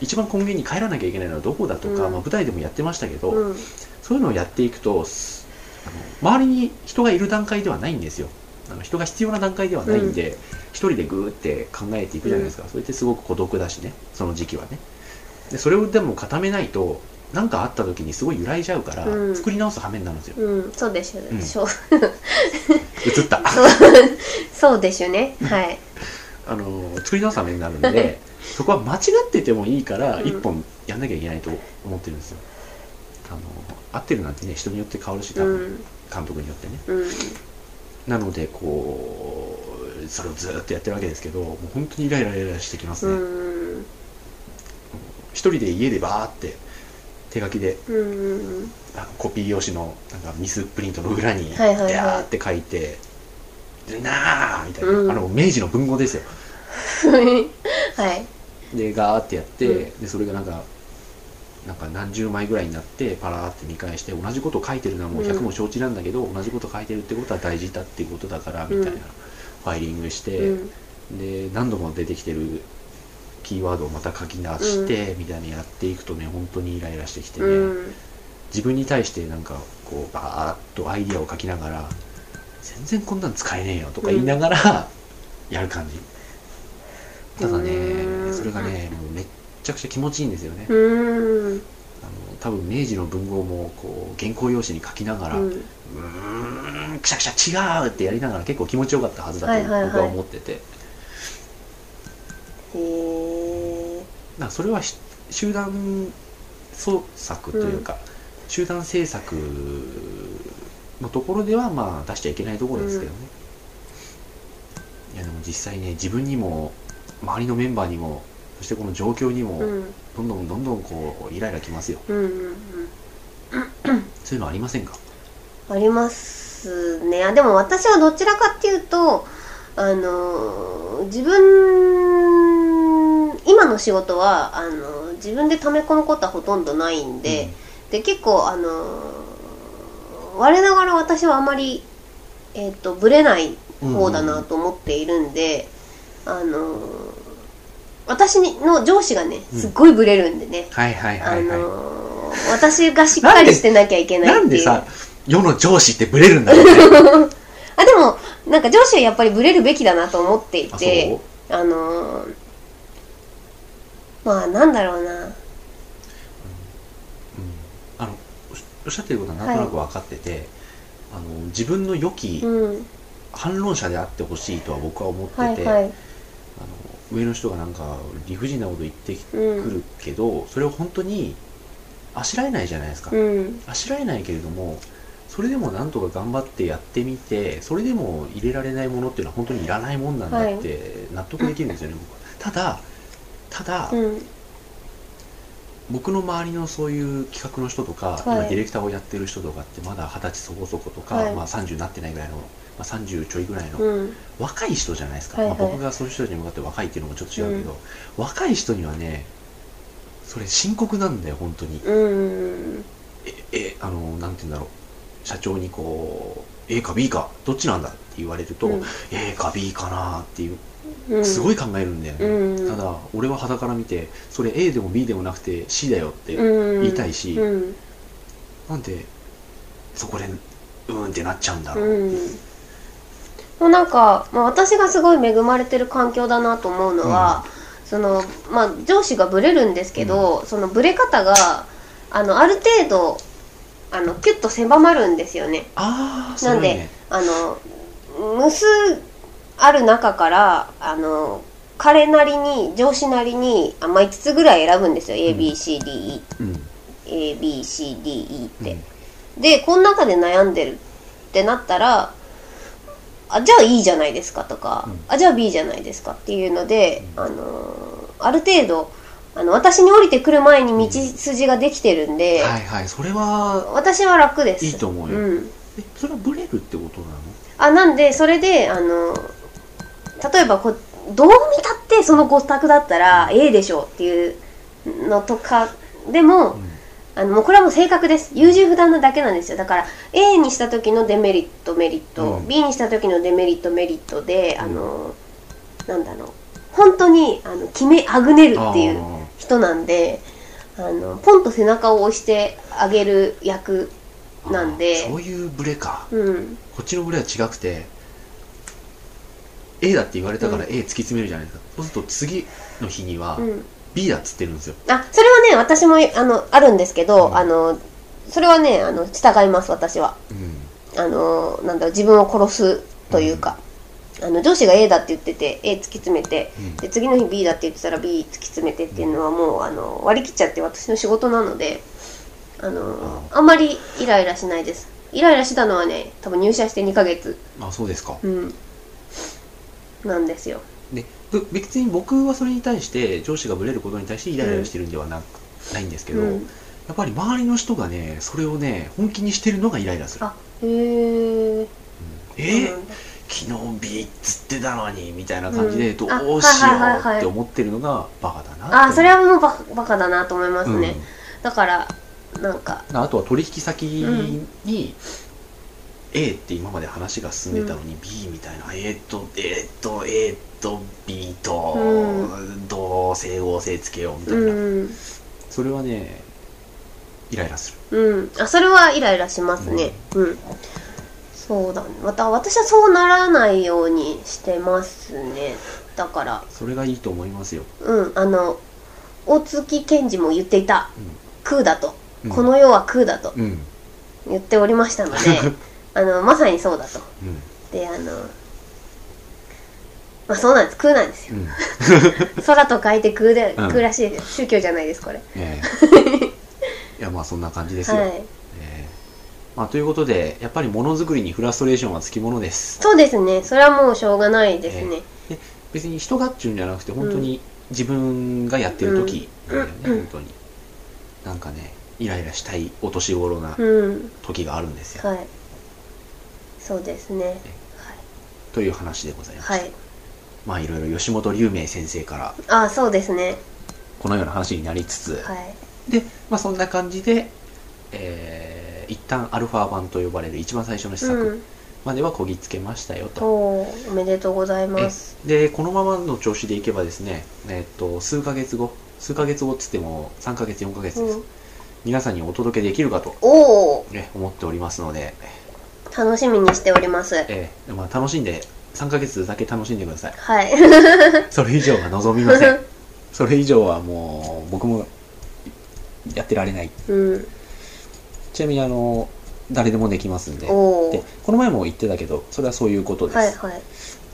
一番根源に帰らなきゃいけないのはどこだとか、うん。まあ、舞台でもやってましたけど、うん。そういうのをやっていくとすあの周りに人がいる段階ではないんですよあの人が必要な段階ではないんで、一人でグーって考えていくじゃないですか、それってすごく孤独だしね。その時期はね。でそれをでも固めないと何かあった時にすごい揺らいじゃうから、うん。作り直す羽目になるんですよ。うん。そうでしょうん。映った。そう。でしょね。はい。あの作り直す羽目になるんで そこは間違っててもいいからうん。一本やんなきゃいけないと思ってるんですよ。あの合ってるなんてね人によって変わるし多分、うん。監督によってね。うんなのでこうそれをずーっとやってるわけですけどもう本当にイライライラしてきますうね、ん。一人で家でバーって手書きでコピー用紙のなんかミスプリントの裏にダーって書いて「でなー」みたいな、うん。あの明治の文豪ですよ。はい。でガーってやって、うん。でそれがなんかなんか何十枚ぐらいになってパラーって見返して同じこと書いてるのはもう100も承知なんだけど、同じこと書いてるってことは大事だっていうことだからみたいな、うん。ファイリングして、うん。で何度も出てきてるキーワードをまた書き出して、みたいなやっていくとね本当にイライラしてきてね、うん。自分に対してなんかこうバーッとアイディアを書きながら全然こんなん使えねえよとか言いながらやる感じ、ただねうんそれがねもうめっちゃくちゃ気持ちいいんですよね、うーん。あの多分明治の文豪もこう原稿用紙に書きながら、ううんーんくしゃくしゃ違うってやりながら結構気持ちよかったはずだとはいはいはい。僕は思ってて、へえだからそれはし集団創作というか、集団制作のところではまあ出しちゃいけないところですけどね、いやでも実際ね自分にも周りのメンバーにもそしてこの状況にもうん。どんどんどんどんこうイライラきますよ。うんうんうん。そういうのありませんか？ありますね。あでも私はどちらかっていうとあの自分今の仕事はあの自分で溜め込むことはほとんどないんで、で結構あの我ながら私はあまりえっ、とブレない方だなと思っているんで、あの私の上司がねすっごいブレるんでね、はいはいはいはい、あの私がしっかりしてなきゃいけないっていう。なんでさ世の上司ってブレるんだろうね。あでもなんか上司はやっぱりブレるべきだなと思っていあてあのーまあなんだろうな。うん。あのおっしゃってることはなんとなく分かってて、あの自分の良きうん。反論者であってほしいとは僕は思ってて、はいはい。あの上の人がなんか理不尽なこと言ってくうんるけど、それを本当にあしらえないじゃないですか、うん。あしらえないけれどもそれでもなんとか頑張ってやってみてそれでも入れられないものっていうのは本当にいらないもんなんだって納得できるんですよね、僕は。ただただ、うん僕の周りのそういう企画の人とか、はい。今ディレクターをやってる人とかってまだ二十歳そこそことか、はい。まあ、30になってないぐらいの、まあ、30ちょいぐらいの、うん。若い人じゃないですか、はいはい。まあ、僕がそういう人たちに向かって若いっていうのもちょっと違うけど、若い人にはねそれ深刻なんだよ本当に。うん。ええあのなんて言うんだろう。社長にこう A か B かどっちなんだって言われると、うん。A か B かなっていううんすごい考えるんだよね、うん。ただ俺は肌から見てそれ A でも B でもなくて C だよってうん。言いたいし、うん。なんでそこでうーんってなっちゃうんだろう、うん。もうなんか、まあ、私がすごい恵まれてる環境だなと思うのは、そのまあ、上司がブレるんですけど、そのブレ方があのある程度あのキュッと狭まるんですよね。ああすなんで、あの無数ある中からあの彼なりに上司なりにあ、まあ、5つぐらい選ぶんですよ。ABCDE、うん、ABCDE って。うん。でこの中で悩んでるってなったらあじゃあ E じゃないですかとか、うん。あじゃあ B じゃないですかっていうので、あのーある程度あの私に降りてくる前に道筋ができてるんで、はいはい。それは私は楽です。いいと思うよ。ん、えそれはブレるってことなの？あなんでそれであの例えばこどう見たってその5択だったら A でしょっていうのとかでも、うん。あのこれはもう性格です。優柔不断なだけなんですよ。だから A にした時のデメリットメリット、うん。B にした時のデメリットメリットで、あのなんだろう。本当にあの決めあぐねるっていうあ人なんであのポンと背中を押してあげる役ーなんで。そういうブレか。うん。こっちのブレは違くて A だって言われたから A 突き詰めるじゃないですか、そうすると次の日にはうん。B だっつってるんですよ、あそれはね私もあのあるんですけど、うん。あのそれはねあの従います私は。うん。あのなんだろう自分を殺すというか、あの上司が A だって言ってて A 突き詰めてうん。で次の日 B だって言ってたら B 突き詰めてっていうのはもうあの割り切っちゃって私の仕事なのであのあんまりイライラしないです。イライラしたのはね多分入社して2ヶ月。あそうですか。うんなんですよ。でぶ別に僕はそれに対して上司がブレることに対してイライラしてるんではなく、ないんですけど、うん。やっぱり周りの人がねそれをね本気にしてるのがイライラする。あへええー昨日 B っつってたのにみたいな感じで、うん。どあうしようって思ってるのがバカだなあそれははもうババカだなと思いますね、だからなんか。あとは取引先に、A って今まで話が進んでたのに、B みたいな A と A と A と B と、うどう整合性つけようみたいな、うん。それはねイライラする。うん。あそれはイライラしますね。うん。そうだね。また私はそうならないようにしてますね。だから。それがいいと思いますよ、うん。あの大月健二も言っていた。空だと、うん。この世は空だと。言っておりましたので あのまさにそうだと。うん。であのまあそうなんです。空なんですよ。うん。空と書いて空で、うん。空らしいです。宗教じゃないですこれ。ええ。いやまあそんな感じですよ、はい。ええ。まあ、ということでやっぱりものづくりにフラストレーションはつきものです。そうですね。それはもうしょうがないですね、で別に人がっちゅうんじゃなくて本当に自分がやってる時なん。だよね、うん本当に。なんかねイライラしたいお年頃なうん。時があるんですよ、はいそうですね。という話でございます、はい、はい、まあいろいろ吉本龍明先生から。ああそうですね。このような話になりつつ、はい。で、まあ、そんな感じで、えー一旦アルファ版と呼ばれる一番最初の試作うん。まではこぎつけましたよと、おーおめでとうございます。でこのままの調子でいけばですね、えっと数ヶ月後数ヶ月後っつっても3ヶ月4ヶ月です、うん。皆さんにお届けできるかと、おおね、思っておりますので、楽しみにしております。えーまあ、楽しんで3ヶ月だけ楽しんでください。はい。それ以上は望みません。それ以上はもう僕もやってられない。うん。ちなみにあの誰でもできますんで。おおでこの前も言ってたけどそれはそういうことです、はいはい。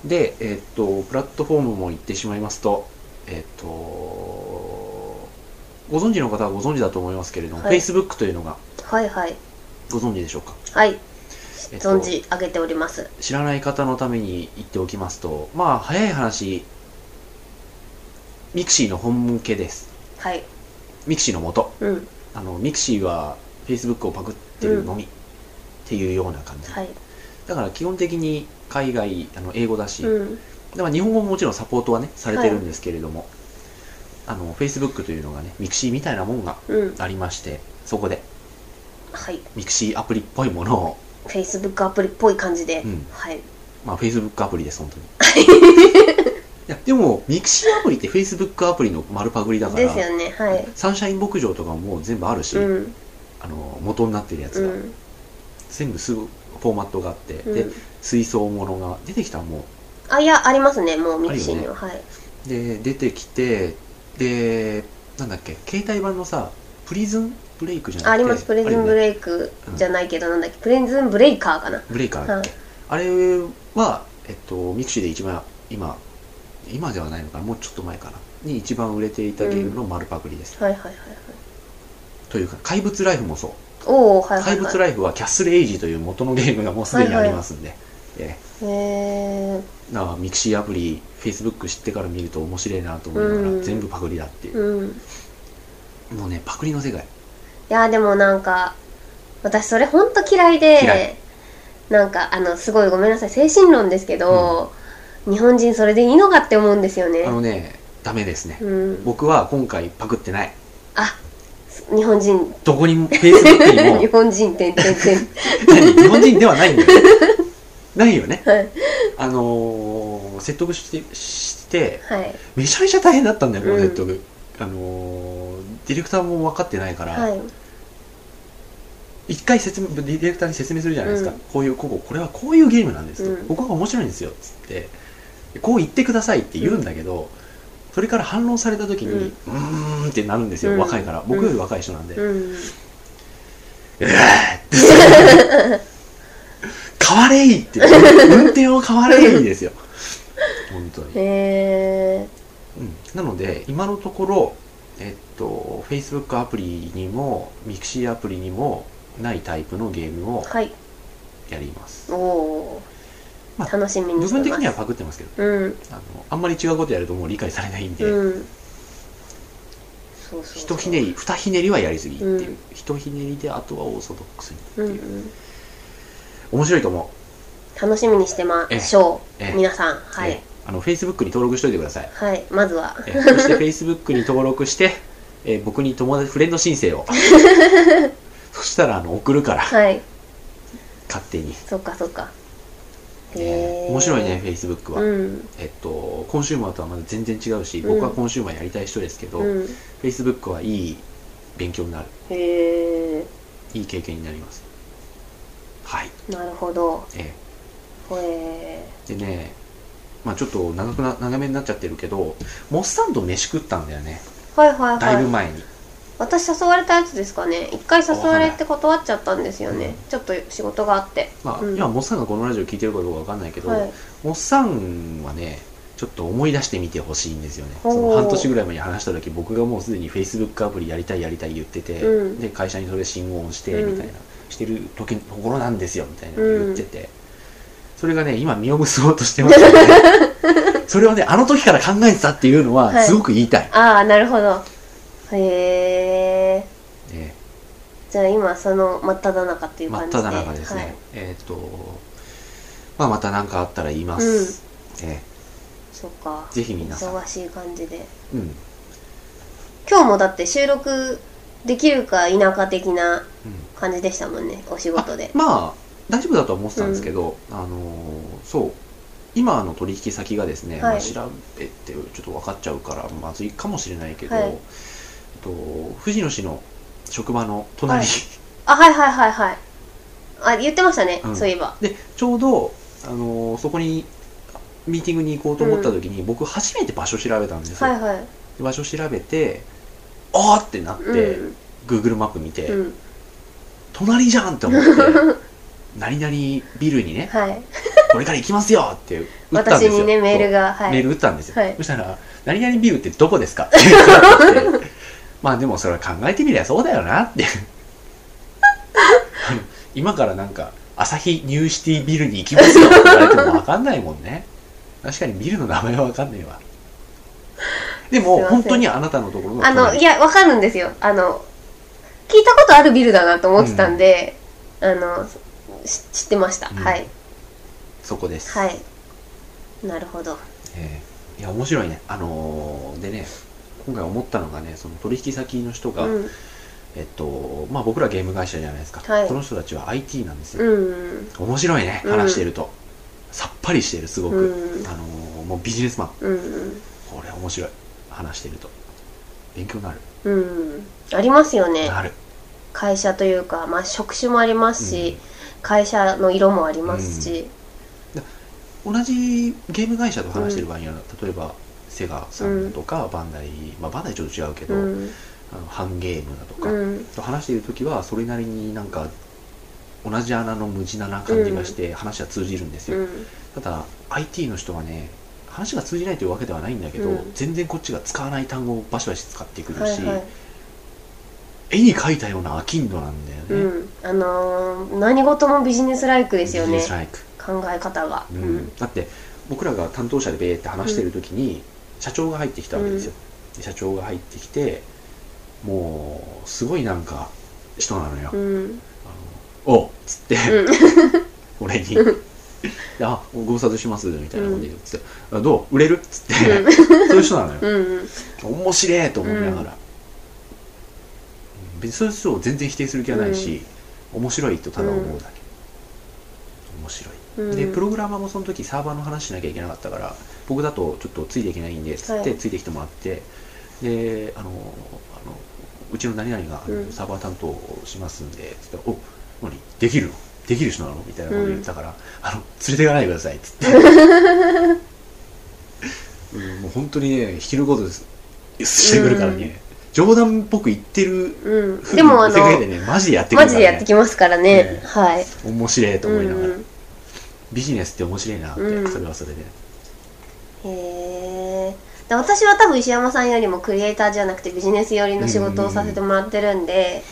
で、えーっとプラットフォームも言ってしまいますとえーっとご存知の方はご存知だと思いますけれども、はい。Facebook というのがはいはい。ご存知でしょうか、はいえっと存じ上げております。知らない方のために言っておきますとまあ早い話 mixi の元ネタです。はい。 mixi の元。うん。あの mixi は Facebook をパクってるのみ、っていうような感じ、はい。だから基本的に海外あの英語だし、うん。でまあ日本語ももちろんサポートはねされてるんですけれども、あの Facebook というのがね mixi みたいなもんがうん。ありましてそこで。はい。 mixi アプリっぽいものを Facebook アプリっぽい感じで、うん。はい。まあ Facebook アプリです本当に。いやでも mixi アプリって Facebook アプリの丸パクリだからですよねはい。サンシャイン牧場とかも全部あるし、うん。あの元になってるやつが、うん。全部すぐフォーマットがあって、でうん。水槽ものが出てきたらもあいやありますねもう mixi には、はい、うで出てきてでなんだっけ携帯版のさプリズンブレイクじゃなくて。あります。プリズンブレイイクじゃないけど、なんだっけ。プリズンブレイカーかな。ブレイカー。だっけ、はい。あれは、えっと、 mixi で一番今今ではないのかな。もうちょっと前かな。に一番売れていたゲームの丸パクリです、はいはいはい。はいというか怪物ライフもそう。おおはいはい怪物はいライフはキャッスルエイジという元のゲームがもうすでにありますんで、えへええだから mixi アプリ Facebook 知ってから見ると面白いなと思いながら、うん。全部パクリだっていう、うん。いもうねパクリの世界やでもなんか私それほんと嫌いで嫌い。なんかあのすごいごめんなさい精神論ですけど、日本人それでいいのかって思うんですよね。あのねダメですね、うん。僕は今回パクってない。あ日本人。どこにも Facebook に日も本人てんてんてん。何？日本人ではないんだよ。ないよね。はい。あのー説得してしてはい。めちゃめちゃ大変だったんだよこのうん。説得、あのーディレクターも分かってないから、はい一回説明ディレクターに説明するじゃないですか、うん。こういうこここれはこういうゲームなんですと、うん。ここが面白いんですよっつって。こう言ってくださいって言うんだけど、それから反論された時に、うーんってなるんですよ、うん。若いから。僕より若い人なんで、うん。うわーって。変われいって運転を変われいですよ。本当に、へえうん、なので今のところえっと Facebook アプリにも Mixi アプリにもないタイプのゲームをはい。やります。おおまあー楽しみに部してます。分的にはパクってますけどうん。あのあんまり違うことやるともう理解されないんで、うん。そうそうそう。一ひねり二ひねりはやりすぎっていう、うん。一ひねりであとはオーソドックスにってう。んういう、ん。面白いと思う。楽しみにしてましょええ。えう皆さん。はえいあの Facebook に登録しといてください。はい。まずは。えそして Facebook に登録して、えー僕に友達フレンド申請を そしたらあの送るから。はい。勝手に、そっかそっか。えへえー。面白いね Facebook は、うん。えっとコンシューマーとはまだ全然違うし、うん。僕はコンシューマーやりたい人ですけど、うん。Facebook はいい勉強になる。へえいい経験になります。はい。なるほど。えへえでねまあちょっと長くな長めになっちゃってるけどモッサンと飯食ったんだよね。ーはいはい。だいぶはい前に、私誘われたやつですかね。一回誘われて断っちゃったんですよね。うんちょっと仕事があって。まあうん。今モッサンがこのラジオ聞いてるかどうかわかんないけど、はい。モッサンはねちょっと思い出してみてほしいんですよね。その半年ぐらい前に話した時僕がもうすでに Facebook アプリやりたいやりたい言ってて、うん。で会社にそれ信号してうん。みたいな、してる時ところなんですよみたいなの言ってて、それがね今実を結ぼうとしてますよね。それをねあの時から考えてたっていうのははい。すごく言いたい、ああなるほど。へえねじゃあ今その真っ只中っていう真っ感じで。只中ですね、はい、えっ、とまあまた何かあったら言います、えそっか。ぜひ皆さん。忙しい感じで。うん。今日もだって収録できるか否か的なうん。感じでしたもんねお仕事で。まあ大丈夫だとは思ってたんですけど、あのーそう。今の取引先がですね、はい。まあ、調べてちょっと分かっちゃうからまずいかもしれないけど、はい。えっと藤野氏の職場の隣、はい。あはいはいはいはい。あ言ってましたね、うん。そういえば。でちょうど、あのーそこにミーティングに行こうと思った時に、僕初めて場所調べたんですよ、はいはい。で場所調べてあーってなって、うん。Google マップ見て、うん。隣じゃんって思って 何々ビルにねはい。これから行きますよって打ったんですよ。私にねメールがはい。メール打ったんですよ、はい。そしたら「何々ビルってどこですか?」って言われてまあでもそれは考えてみりゃそうだよなって。今からなんか朝日ニューシティビルに行きますよって言われても分かんないもんね。確かにビルの名前は分かんねえわ。ですも本当にあなたのところのあの隣いやわかるんですよ。あの聞いたことあるビルだなと思ってたんで、あのし知ってました、うん。はい。そこです、はい。なるほど。えー。いや面白いね。あのーでね今回思ったのがねその取引先の人が、うん。えっとまあ僕らゲーム会社じゃないですか、はい。その人たちは IT なんですよ、うん。面白いねうん。話してると、さっぱりしてるすごく、うん。あのーもうビジネスマン。うん。これ面白い。話してると。勉強になる、うん。ありますよね。会社というか、まあ、職種もありますし、会社の色もありますし、同じゲーム会社と話してる場合には、例えばセガさんとか、バンダイ、まあ、バンダイちょっと違うけど、うん。あのハンゲームだとか、うん。と話している時はそれなりになんか同じ穴の無地な感じがして話は通じるんですよ、うん。ただ IT の人はね話が通じないというわけではないんだけど、うん。全然こっちが使わない単語をバシバシ使ってくるし、はいはい。絵に描いたような飽きんどなんだよね、うん。あのー何事もビジネスライクですよね。ネスライク、考え方が、だって僕らが担当者でベーって話してる時に、社長が入ってきたわけですよ、で社長が入ってきてもうすごいなんか人なのよ、うん。おうっつって、うん。俺に「あご無沙汰します」みたいなこと言って「あどう？売れる?」っつって、そういう人なのよ、うん面白いと思いながら、別にそういう人を全然否定する気はないし、面白いとただ思うだけ、面白い、うんでプログラマーもその時サーバーの話しなきゃいけなかったから僕だとちょっとついていけないんでつって、はいついてきてもらってであのあのうちの何々がサーバー担当しますんでつって「お何？できるの？できる人なの?」みたいなこと言ってたから「あの連れていかないでください」っつって、うん、もう本当にね引きることです。してくるからね、冗談っぽく言ってるでもあのに世界でねマジでやってくるマから、ね、ジでやってきますからね。ね。はい。面白いと思いながら、うんビジネスって面白いなって、うん。それはそれで。へえで私は多分石山さんよりもクリエイターじゃなくてビジネス寄りの仕事をさせてもらってるんで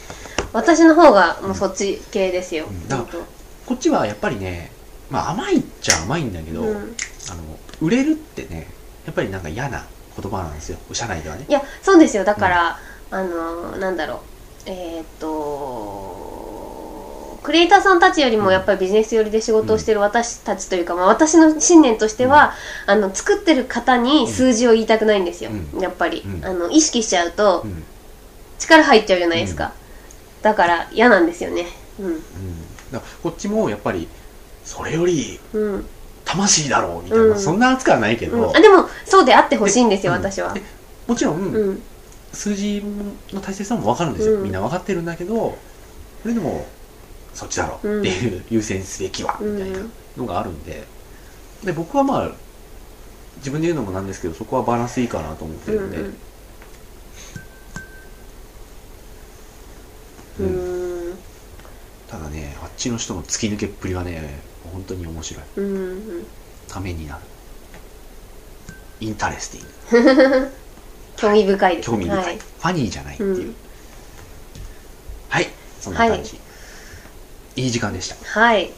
私の方がもうそっち系ですよ、うん。だ本当こっちはやっぱりねまあ甘いっちゃ甘いんだけど、うん。あの売れるってねやっぱりなんか嫌な言葉なんですよ。社内ではね。いやそうですよ。だから、あのなんだろう。えーっとクリエイターさんたちよりもやっぱりビジネス寄りで仕事をしてる私たちというか、まあ、私の信念としては、あの作ってる方に数字を言いたくないんですよ、うん。やっぱり、うん。あの意識しちゃうとうん、力入っちゃうじゃないですか、だから嫌なんですよね。うん、だこっちもやっぱりそれより魂だろうみたいな、うん。そんな扱いはないけど、うん、あでもそうであってほしいんですよで私は。でもちろん、うん。数字の大切さも分かるんですよ、うん。みんな分かってるんだけどそれでもそっちだろ。っていう、優先すべきは。みたいなうんのがあるんで。で僕はまあ自分で言うのもなんですけどそこはバランスいいかなと思ってるんで、うんうん。ただねあっちの人の突き抜けっぷりはね本当に面白い。うんうん。ためになる。インタレスティング。興味深いです興味深い、はい。ファニーじゃないっていう、うん。はい。そんな感じ、い、い時間でした。はい。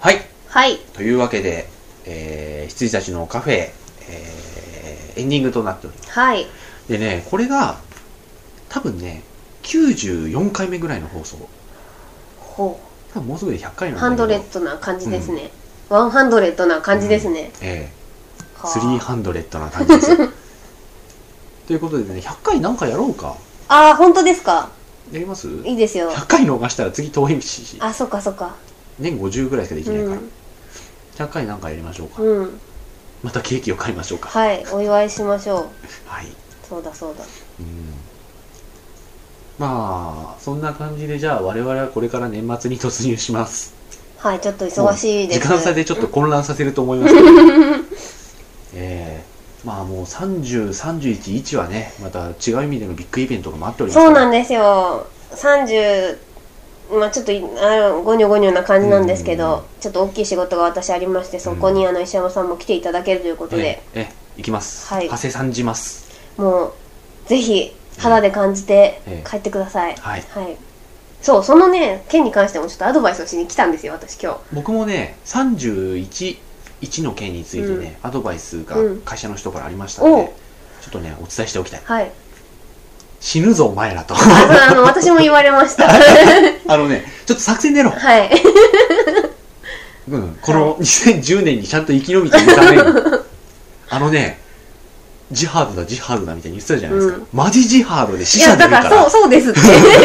はい。はい。というわけで、えー、羊たちのカフェ、えー、エンディングとなっております。はい。でねこれが多分ね94回目ぐらいの放送。ほ多分もうすぐで100回うなんハンドレッドな感じですね、ワンハンドレッドな感じですね、ええ。ーハンドレッドな感じですよ ということでね100回なんかやろうか？ああ本当ですか？やります？いいですよ。100回逃したら次遠いし。あそっかそっか。年50ぐらいしかできうないから、ん、100回なんかやりましょうか、うん、またケーキを買いましょうか。はいお祝いしましょう。はい。そうだそうだ。うん。まあそんな感じでじゃあ我々はこれから年末に突入します。はいちょっと忙しいです。時間差でちょっと混乱させると思いますけど。えー、まあもう3031はねまた違う意味でのビッグイベントが待っておりますでそうなんですよ。30まあちょっといあのゴニョゴニョな感じなんですけど、うん。ちょっと大きい仕事が私ありましてそこにあの石山さんも来ていただけるということで、ええ行きます。はい。長谷さんじます。もうぜひ肌で感じてええ。帰ってください、はい。はい。そうそのね件に関してもちょっとアドバイスをしに来たんですよ私今日。僕もね31 1の件についてね、アドバイスがうん。会社の人からありましたので、ちょっとねお伝えしておきたい。はい。死ぬぞお前らと。あの私も言われました。あのねちょっと作戦練ろう。はい。うん、この2010年にちゃんと生き延びていくために。あのねジハードだジハードだみたいに言ってたじゃないですか、うん。マジジハードで死いや者出るから。だからそうそうですって。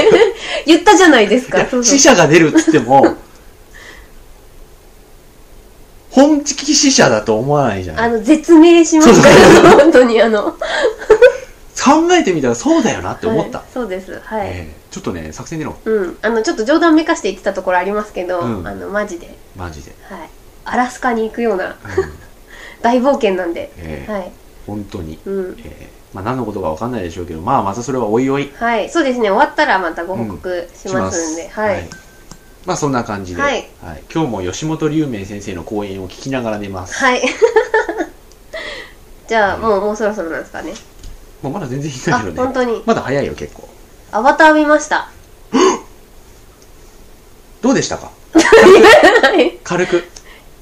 言ったじゃないですいやか死者が出るっつっても本気死者だと思わないじゃん。あの絶命しましたよ本当にあの。考えてみたらそうだよなって思った、はいそうです。はい、えーちょっとね作戦練ろ。ううん。あのちょっと冗談めかして言ってたところありますけど、うん。あのマジで。マジで、はい。アラスカに行くようなうん。大冒険なんで、えーはい、本当に、うん、えーまあ、何のことか分かんないでしょうけどまあまたそれはおいおい。はい、そうですね。終わったらまたご報告しますんで、はい、まあそんな感じで、はい。今日も吉本龍明先生の講演を聞きながら寝ます、はい。じゃあもうもうそろそろなんですかね。もうまだ全然いなあいけどね本当に。まだ早いよ結構。アバター見ました。どうでしたか？はい。軽く。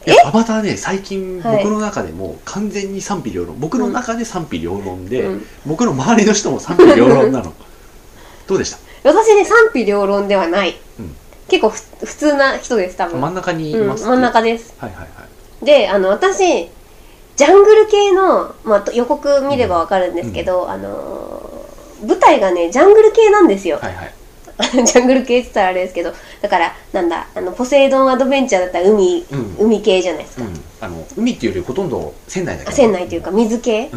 いやアバターね最近はい。僕の中でも完全に賛否両論。僕の中で賛否両論で、うん。僕の周りの人も賛否両論なの。どうでした？私ね賛否両論ではない、うん結構ふ普通な人です多分。真ん中にいうん、ます真ん中です。はいはいはい。であの私ジャングル系の、まあ、と予告見ればわかるんですけど、あのー舞台がねジャングル系なんですよ、はいはい。ジャングル系って言ったらあれですけどだからなんだあのポセイドンアドベンチャーだったら海、うん。海系じゃないですか、うん、あの海っていうよりほとんど船内だけ船内というか水系。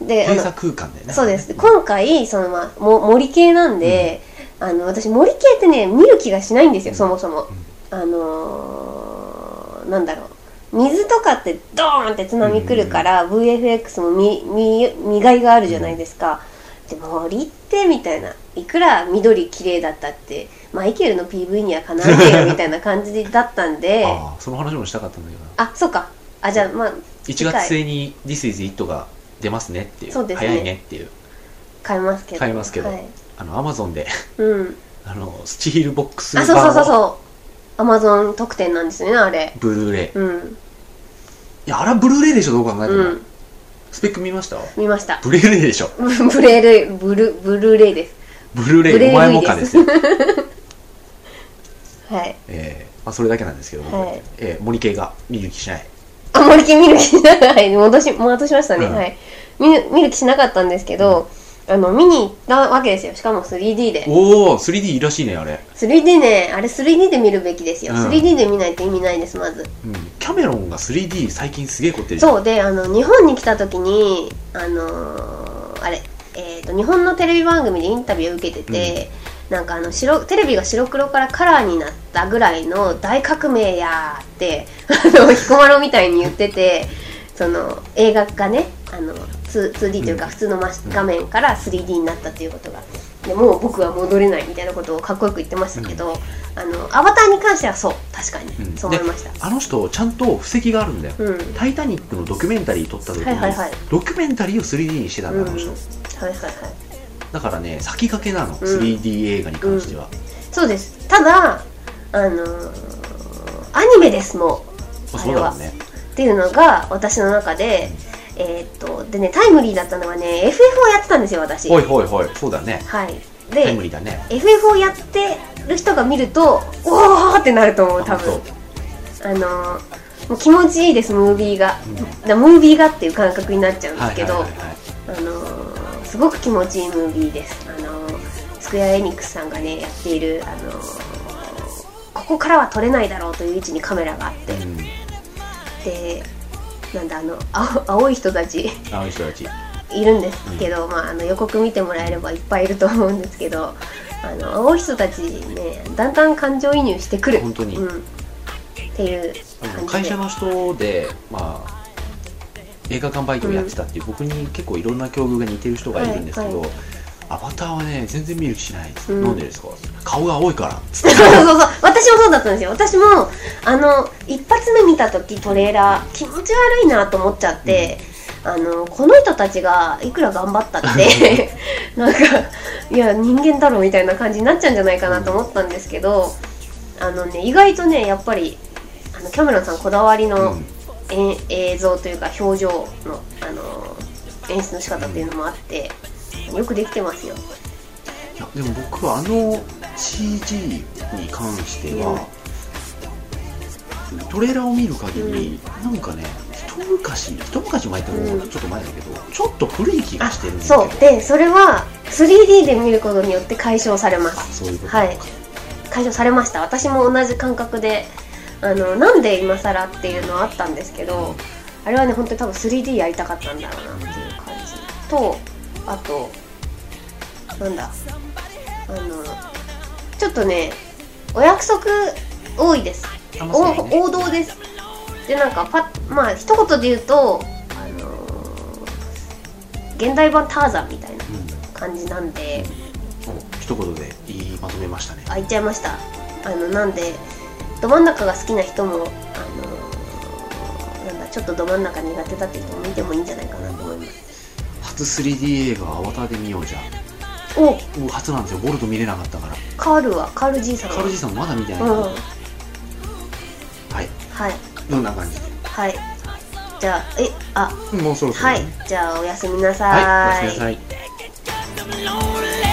うん、で閉鎖空間だよね。そうです。今回その、まあ、も森系なんで、あの私森系ってね見る気がしないんですよ、うん。そもそも、あのーなんだろう。水とかってドーンって津波来るから、VFX も見見見がいがあるじゃないですか、で森ってみたいないくら緑綺麗だったってマイケルの PV にはかなわねえよみたいな感じだったんで。ああその話もしたかったんだけどな。あそうか。あじゃあまあ1月末に「This is It」が出ますねっていう。そうですね。早いねっていう。買いますけど。買いますけど。はい、あのアマゾンでうん。あのスチールボックスあそうそうそう版をそう。アマゾン特典なんですよねあれ。ブルーレイうん。いやあれはブルーレイでしょどう考えても、うん。スペック見ました？見ました。ブルーレイでしょ。ブ ブレーレイブルブルーレイです。ブルーレブレイイお前もかですよ。はい。えーまあ、それだけなんですけど僕、はい。えー森系が見る気しない。あ森木見る気しない。戻し戻しましたね、うん。はい。見る見る気しなかったんですけど、あの見に行ったわけですよ。しかも 3D で。おお 3D いいらしいねあれ、3D ねあれ 3D で見るべきですよ、うん。3D で見ないと意味ないですまず。うん、キャメロンが 3D 最近すげえ凝ってる。うそう。であの日本に来た時にあのあれ、えー、と日本のテレビ番組でインタビューを受けてて、なんかあの白テレビが白黒からカラーになったぐらいの大革命やーってあの彦摩呂みたいに言っててその映画がねあの 2- 2D というかうん。普通の画面から 3D になったっていうことが。でもう僕は戻れないみたいなことをかっこよく言ってましたけど、あのアバターに関してはそう。確かに、うん。そう思いました。であの人ちゃんと布石があるんだよ、うん。タイタニックのドキュメンタリー撮った時に、はいはいはい。ドキュメンタリーを 3D にしてたんだ、あの人。うん。はいはいはい。だからね先駆けなの、ん 3D 映画に関しては、そうです。ただあのーアニメですもう。まあそうだろうね。っていうのが私の中で、えーっとでねタイムリーだったのはね FF をやってたんですよ私。ほいほいほい。そうだね。はい。タイムでリーだね。FF をやってる人が見るとおーってなると思う多分。あのーもう気持ちいいですムービーが、うん。だムービーがっていう感覚になっちゃうんですけど、はいはいはいはい。あのーすごく気持ちいいムービーです。あのースクエア・エニックスさんがねやっている、あのーここからは撮れないだろうという位置にカメラがあって、うん。でなんだあの青青い人たち。あの人たち。いるんですけど、まあ、あの予告見てもらえればいっぱいいると思うんですけどあの青い人たちねだんだん感情移入してくる。本当に。うん、っていう会社の人でまあ映画館バイトをやってたっていう、僕に結構いろんな境遇が似てる人がいるんですけど、はいアバターはね全然見る気しないです、うんなんでですか顔が青いから。そうそうそう私もそうだったんですよ私もあの一発目見た時トレーラー気持ち悪いなと思っちゃって、あのこの人たちがいくら頑張ったってなんかいや人間だろみたいな感じになっちゃうんじゃないかなと思ったんですけど、あのね意外とねやっぱりあのキャメロンさんこだわりの、うん映像というか表情のあの演出の仕方っていうのもあって、よくできてますよ。いやでも僕はあの CG に関しては、トレーラーを見る限り、なんかね一昔一昔前ってもうちょっと前だけど、ちょっと古い気があしてるんだけど。そう。でそれは 3D で見ることによって解消されます。そういうことはい。解消されました。私も同じ感覚であのなんで今更っていうのはあったんですけどあれはね本当に多分 3D やりたかったんだろうなっていう感じ。とあとなんだあのちょっとねお約束多いです。お王道です。でなんかパッまあ一言で言うとあの現代版ターザンみたいな感じなんでうん。お一言で言いまとめましたね。あ言っちゃいました。あのなんでど真ん中が好きな人もあのなんだちょっとど真ん中苦手だって人も見てもいいんじゃないかなと思います初 3D 映画アバターで見ようじゃお。もう初なんですよ。ボルト見れなかったから。カールは？カールじいさんはカルジさんまだ見てない、うん。はい。はい。どんな感じ？ではい。じゃあえあ。もうそろそろね、はい。じゃあおやすみなさはいおやすみなさい